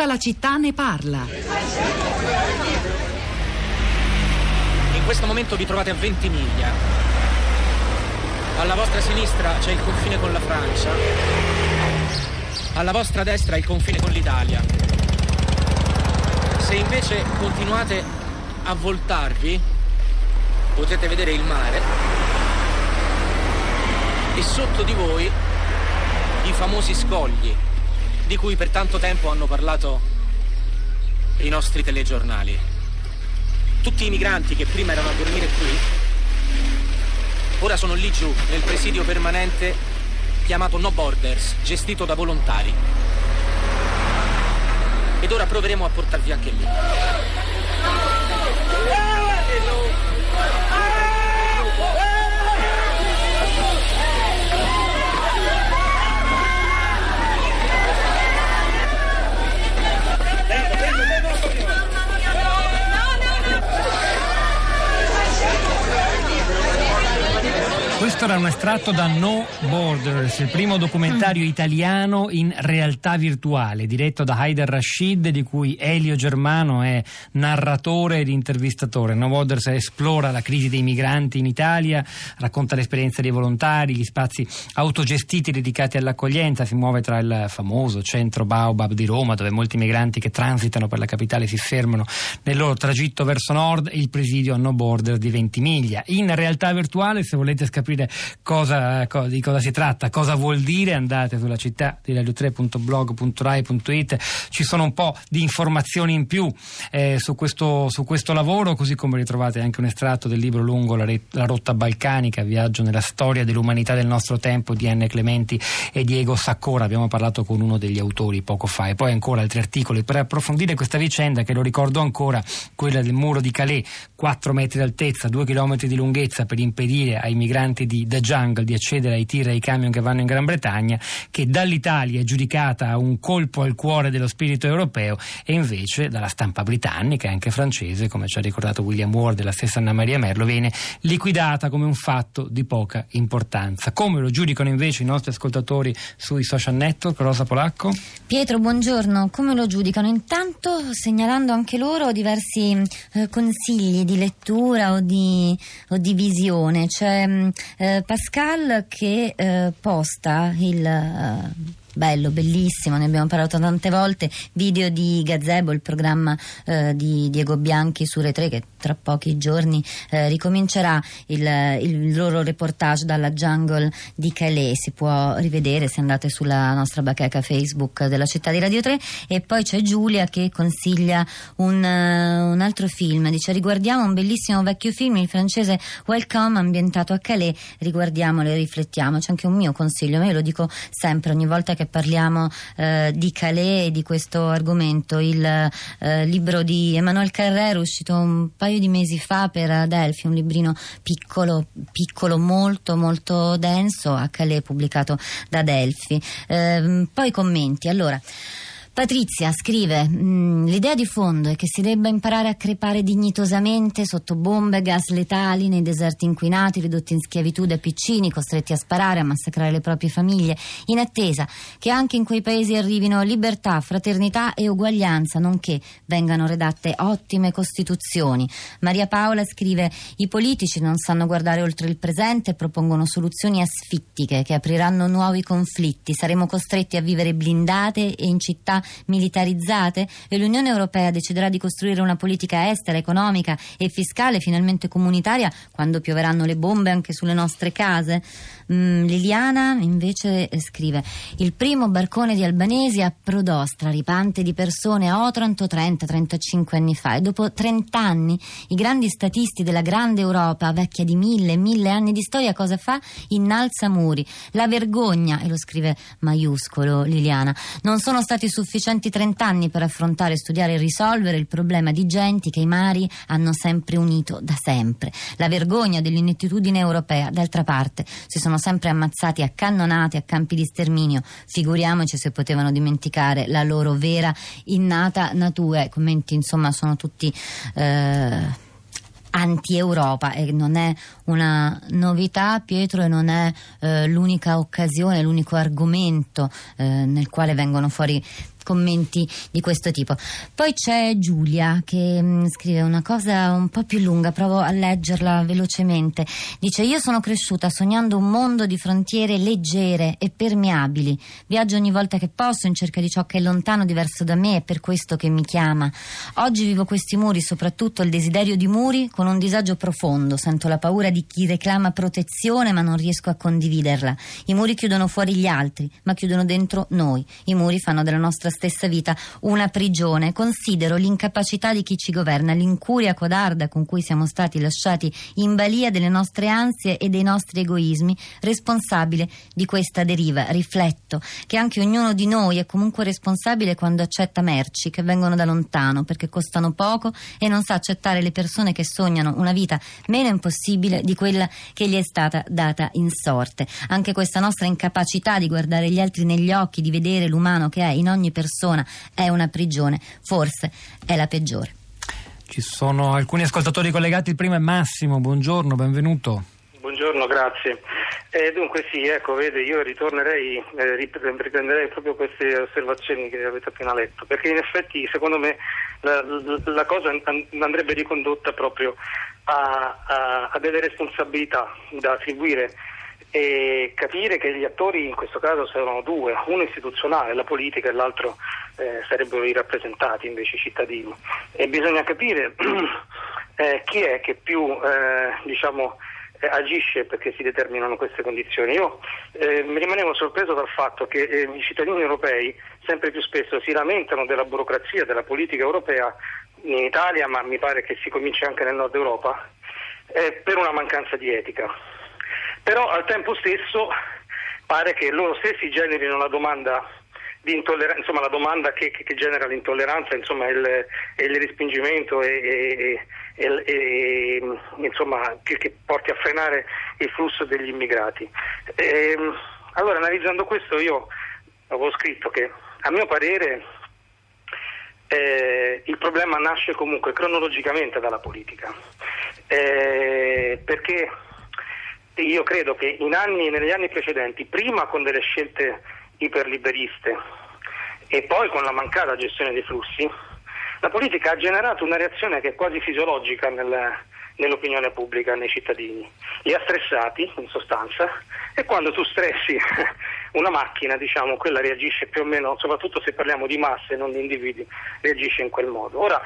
Tutta la città ne parla. In questo momento vi trovate a 20 miglia. Alla vostra sinistra c'è il confine con la Francia. Alla vostra destra il confine con l'Italia. Se invece continuate a voltarvi, potete vedere il mare e sotto di voi i famosi scogli di cui per tanto tempo hanno parlato i nostri telegiornali. Tutti i migranti che prima erano a dormire qui, ora sono lì giù, nel presidio permanente chiamato No Borders, gestito da volontari. Ed ora proveremo a portarvi anche lì. Un estratto da No Borders, il primo documentario italiano in realtà virtuale, diretto da Haider Rashid, di cui Elio Germano è narratore ed intervistatore. No Borders esplora la crisi dei migranti in Italia, racconta l'esperienza dei volontari, gli spazi autogestiti dedicati all'accoglienza, si muove tra il famoso centro Baobab di Roma, dove molti migranti che transitano per la capitale si fermano nel loro tragitto verso nord, e il presidio No Borders di Ventimiglia. In realtà virtuale, se volete capire cosa, co- di cosa si tratta, cosa vuol dire, andate sulla città di radio3.blog.rai.it, ci sono un po' di informazioni in più eh, su, questo, su, questo, lavoro, così come ritrovate anche un estratto del libro lungo La, re- La rotta balcanica, viaggio nella storia dell'umanità del nostro tempo di Anne Clementi e Diego Saccora, abbiamo parlato con uno degli autori poco fa. E poi ancora altri articoli. Per approfondire questa vicenda che lo ricordo ancora, quella del muro di Calais, 4 metri d'altezza, 2 km di lunghezza per impedire ai migranti di Jungle di accedere ai tir e ai camion che vanno in Gran Bretagna, che dall'Italia è giudicata un colpo al cuore dello spirito europeo e invece dalla stampa britannica e anche francese, come ci ha ricordato William Ward e la stessa Anna Maria Merlo, viene liquidata come un fatto di poca importanza. Come lo giudicano invece i nostri ascoltatori sui social network? Rosa Polacco? Pietro, buongiorno. Come lo giudicano? Intanto segnalando anche loro diversi eh, consigli di lettura o di, o di visione. C'è eh, Pascal che eh, posta il eh, bello, bellissimo, ne abbiamo parlato tante volte, video di Gazebo, il programma eh, di Diego Bianchi su Re 3 che tra pochi giorni eh, ricomincerà il, il, loro reportage dalla jungle di Calais, si può rivedere se andate sulla nostra bacheca Facebook della città di Radio 3 e poi c'è Giulia che consiglia un, uh, un altro film, dice riguardiamo un bellissimo vecchio film, il francese Welcome ambientato a Calais, riguardiamolo e riflettiamo, c'è anche un mio consiglio, ma io lo dico sempre ogni volta che parliamo eh, di Calais e di questo argomento. Il eh, libro di Emmanuel Carrero uscito un paio di mesi fa per Adelphi, un librino piccolo, piccolo, molto molto denso, a Calais pubblicato da Adelphi. Eh, poi commenti. Allora, Patrizia scrive: mm, L'idea di fondo è che si debba imparare a crepare dignitosamente sotto bombe gas letali nei deserti inquinati, ridotti in schiavitù da piccini, costretti a sparare, a massacrare le proprie famiglie, in attesa che anche in quei paesi arrivino libertà, fraternità e uguaglianza, nonché vengano redatte ottime costituzioni. Maria Paola scrive: I politici non sanno guardare oltre il presente e propongono soluzioni asfittiche che apriranno nuovi conflitti. Saremo costretti a vivere blindate e in città militarizzate e l'Unione Europea deciderà di costruire una politica estera, economica e fiscale finalmente comunitaria quando pioveranno le bombe anche sulle nostre case? Mm, Liliana invece eh, scrive il primo barcone di albanesi approdò straripante di persone a Otranto 30-35 anni fa e dopo 30 anni i grandi statisti della grande Europa vecchia di mille mille anni di storia cosa fa? Innalza muri la vergogna e lo scrive maiuscolo Liliana non sono stati sufficienti 30 anni per affrontare, studiare e risolvere il problema di genti che i mari hanno sempre unito da sempre la vergogna dell'inettitudine europea d'altra parte si sono sempre ammazzati a cannonate a campi di sterminio. Figuriamoci se potevano dimenticare la loro vera innata natura. I commenti, insomma, sono tutti. Eh, anti-Europa e non è una novità Pietro e non è eh, l'unica occasione, l'unico argomento eh, nel quale vengono fuori commenti di questo tipo. Poi c'è Giulia che mh, mm, scrive una cosa un po' più lunga, provo a leggerla velocemente. Dice: Io sono cresciuta sognando un mondo di frontiere leggere e permeabili. Viaggio ogni volta che posso in cerca di ciò che è lontano, diverso da me, è per questo che mi chiama. Oggi vivo questi muri, soprattutto il desiderio di muri, con un disagio profondo. Sento la paura di chi reclama protezione, ma non riesco a condividerla. I muri chiudono fuori gli altri, ma chiudono dentro noi. I muri fanno della nostra stessa vita una prigione. Considero l'incapacità di chi ci governa, l'incuria codarda con cui siamo stati lasciati in balia delle nostre ansie e dei nostri egoismi, responsabile di questa deriva. Rifletto che anche ognuno di noi è comunque responsabile quando accetta merci che vengono da lontano perché costano poco e non sa accettare le persone che sognano una vita meno impossibile di quella che gli è stata data in sorte. Anche questa nostra incapacità di guardare gli altri negli occhi, di vedere l'umano che è in ogni persona è una prigione, forse è la peggiore. Ci sono alcuni ascoltatori collegati, il primo è Massimo, buongiorno, benvenuto. Buongiorno, grazie. Eh, dunque sì, ecco, vede, io ritornerei, eh, riprenderei proprio queste osservazioni che avete appena letto, perché in effetti secondo me la, la cosa andrebbe ricondotta proprio a, a, a delle responsabilità da attribuire e capire che gli attori in questo caso sono due, uno istituzionale, la politica e l'altro eh, sarebbero i rappresentati invece i cittadini e bisogna capire eh, chi è che più eh, diciamo, eh, agisce perché si determinano queste condizioni. Io eh, mi rimanevo sorpreso dal fatto che eh, i cittadini europei sempre più spesso si lamentano della burocrazia della politica europea in Italia, ma mi pare che si cominci anche nel nord Europa, per una mancanza di etica però al tempo stesso pare che loro stessi generino la domanda di intolleranza, insomma la domanda che, che, genera l'intolleranza, insomma il, il respingimento e, e, e insomma, che, che, porti a frenare il flusso degli immigrati. E, ehm, allora analizzando questo io avevo scritto che a mio parere eh, il problema nasce comunque cronologicamente dalla politica, eh, perché io credo che anni, negli anni precedenti, prima con delle scelte iperliberiste e poi con la mancata gestione dei flussi, la politica ha generato una reazione che è quasi fisiologica nel, nell'opinione pubblica, nei cittadini. Li ha stressati, in sostanza, e quando tu stressi una macchina, diciamo, quella reagisce più o meno, soprattutto se parliamo di masse, non di individui, reagisce in quel modo. Ora,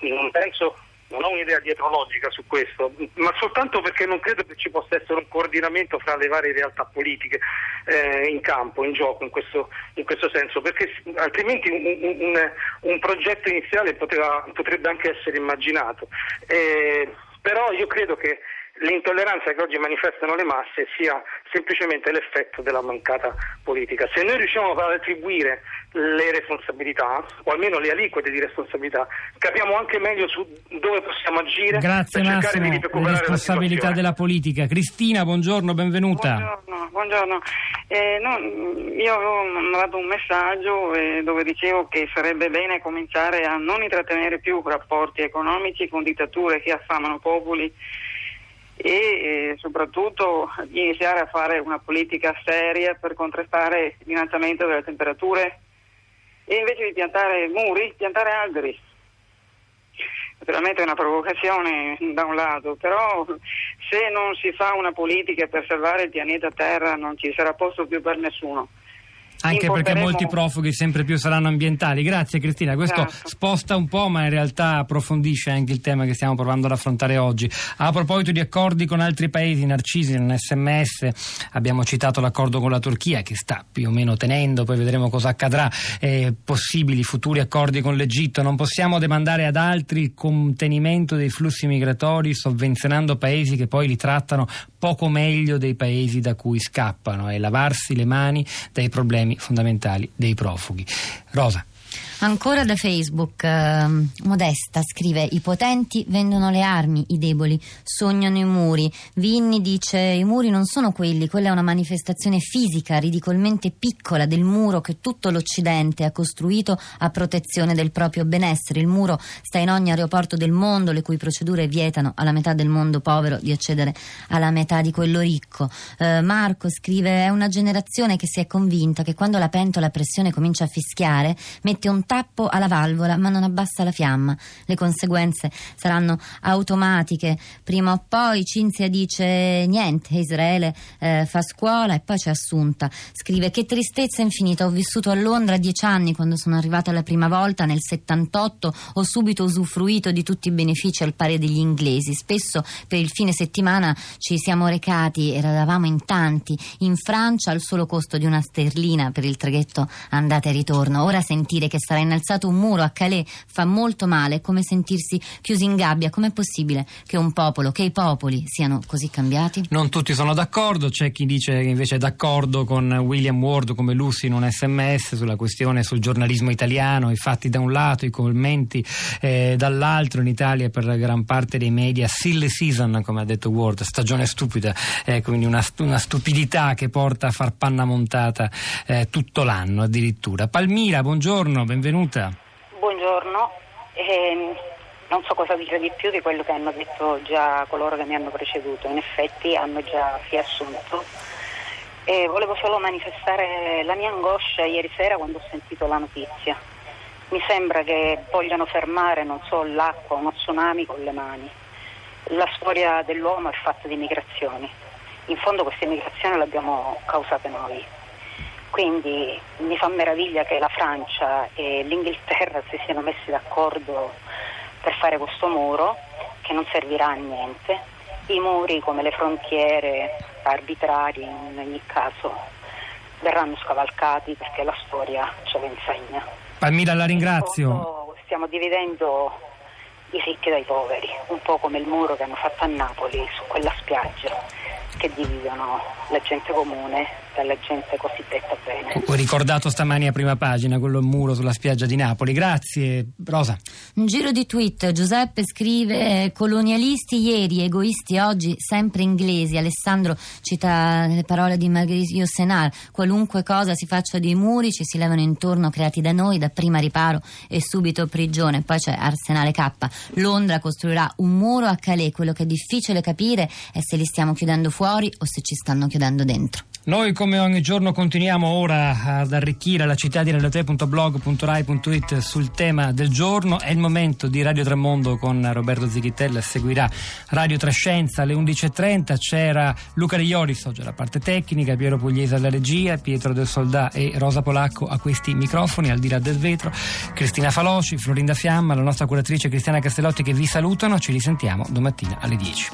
non penso non ho un'idea dietrologica su questo, ma soltanto perché non credo che ci possa essere un coordinamento fra le varie realtà politiche eh, in campo, in gioco, in questo, in questo senso, perché altrimenti un, un, un progetto iniziale poteva, potrebbe anche essere immaginato. Eh, però io credo che l'intolleranza che oggi manifestano le masse sia semplicemente l'effetto della mancata politica. Se noi riusciamo ad attribuire le responsabilità, o almeno le aliquote di responsabilità, capiamo anche meglio su dove possiamo agire Grazie, per cercare Massimo, di recuperare le responsabilità della politica. Cristina, buongiorno, benvenuta. Buongiorno, buongiorno. Eh, no, io avevo mandato un messaggio eh, dove dicevo che sarebbe bene cominciare a non intrattenere più rapporti economici con dittature che affamano popoli e soprattutto iniziare a fare una politica seria per contrastare l'innalzamento delle temperature e invece di piantare muri, piantare alberi. Naturalmente è una provocazione da un lato, però se non si fa una politica per salvare il pianeta Terra non ci sarà posto più per nessuno. Anche perché molti profughi sempre più saranno ambientali. Grazie Cristina, questo certo. sposta un po' ma in realtà approfondisce anche il tema che stiamo provando ad affrontare oggi. A proposito di accordi con altri paesi, Narcisi nel sms abbiamo citato l'accordo con la Turchia che sta più o meno tenendo, poi vedremo cosa accadrà, eh, possibili futuri accordi con l'Egitto. Non possiamo demandare ad altri il contenimento dei flussi migratori sovvenzionando paesi che poi li trattano poco meglio dei paesi da cui scappano e lavarsi le mani dai problemi fondamentali dei profughi. Rosa. Ancora da Facebook, eh, Modesta scrive: I potenti vendono le armi, i deboli sognano i muri. Vinni dice: I muri non sono quelli, quella è una manifestazione fisica ridicolmente piccola del muro che tutto l'Occidente ha costruito a protezione del proprio benessere. Il muro sta in ogni aeroporto del mondo, le cui procedure vietano alla metà del mondo povero di accedere alla metà di quello ricco. Eh, Marco scrive: È una generazione che si è convinta che quando la pentola a pressione comincia a fischiare, mette un tappo alla valvola ma non abbassa la fiamma. Le conseguenze saranno automatiche. Prima o poi Cinzia dice niente, Israele eh, fa scuola e poi c'è Assunta. Scrive che tristezza infinita, ho vissuto a Londra dieci anni quando sono arrivata la prima volta nel 78, ho subito usufruito di tutti i benefici al pari degli inglesi. Spesso per il fine settimana ci siamo recati, eravamo in tanti, in Francia al solo costo di una sterlina per il traghetto andata e ritorno. Ora sentire che sarà innalzato un muro a Calais fa molto male, è come sentirsi chiusi in gabbia. Com'è possibile che un popolo, che i popoli siano così cambiati? Non tutti sono d'accordo, c'è chi dice invece è d'accordo con William Ward come Lucy in un sms sulla questione sul giornalismo italiano, i fatti da un lato, i commenti eh, dall'altro. In Italia per gran parte dei media silly season, come ha detto Ward, stagione stupida, eh, quindi una, una, stupidità che porta a far panna montata eh, tutto l'anno addirittura. Palmira, buongiorno, benvenuta. Buongiorno. Eh, non so cosa dire di più di quello che hanno detto già coloro che mi hanno preceduto, in effetti hanno già riassunto. E volevo solo manifestare la mia angoscia ieri sera quando ho sentito la notizia. Mi sembra che vogliano fermare, non so, l'acqua, uno tsunami con le mani. La storia dell'uomo è fatta di migrazioni. In fondo queste migrazioni le abbiamo causate noi. Quindi mi fa meraviglia che la Francia e l'Inghilterra si siano messi d'accordo per fare questo muro che non servirà a niente. I muri come le frontiere arbitrarie in ogni caso verranno scavalcati perché la storia ce lo insegna. Palmira la ringrazio. Stiamo dividendo i ricchi dai poveri, un po' come il muro che hanno fatto a Napoli su quella spiaggia che dividono la gente comune dalla gente cosiddetta bene. Ho ricordato stamani a prima pagina quello muro sulla spiaggia di Napoli. Grazie, Rosa. Un giro di tweet. Giuseppe scrive: Colonialisti ieri, egoisti oggi, sempre inglesi. Alessandro cita le parole di Margherita Yourcenar: Qualunque cosa si faccia dei muri, ci si levano intorno, creati da noi, da prima riparo e subito prigione. Poi c'è Arsenale K. Londra costruirà un muro a Calais. Quello che è difficile capire è se li stiamo chiudendo fuori o se ci stanno chiudendo dentro. Noi come ogni giorno continuiamo ora ad arricchire la città di radiote.blog.rai.it sul tema del giorno. È il momento di Radio Tremondo con Roberto Zichitella. Seguirà Radio Trescenza alle 11.30. C'era Luca Rioris oggi alla parte tecnica, Piero Pugliese alla regia, Pietro del Soldà e Rosa Polacco a questi microfoni al di là del vetro. Cristina Faloci, Florinda Fiamma, la nostra curatrice Cristiana Castellotti che vi salutano. Ci risentiamo domattina alle 10.